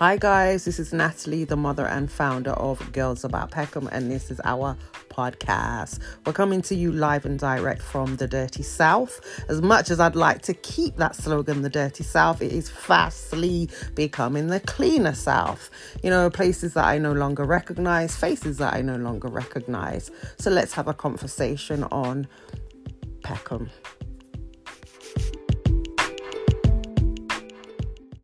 Hi, guys, this is Natalie, the mother and founder of Girls About Peckham, and this is our podcast. We're coming to you live and direct from the Dirty South. As much as I'd like to keep that slogan, the Dirty South, it is fastly becoming the cleaner South. You know, places that I no longer recognize, faces that I no longer recognize. So let's have a conversation on Peckham.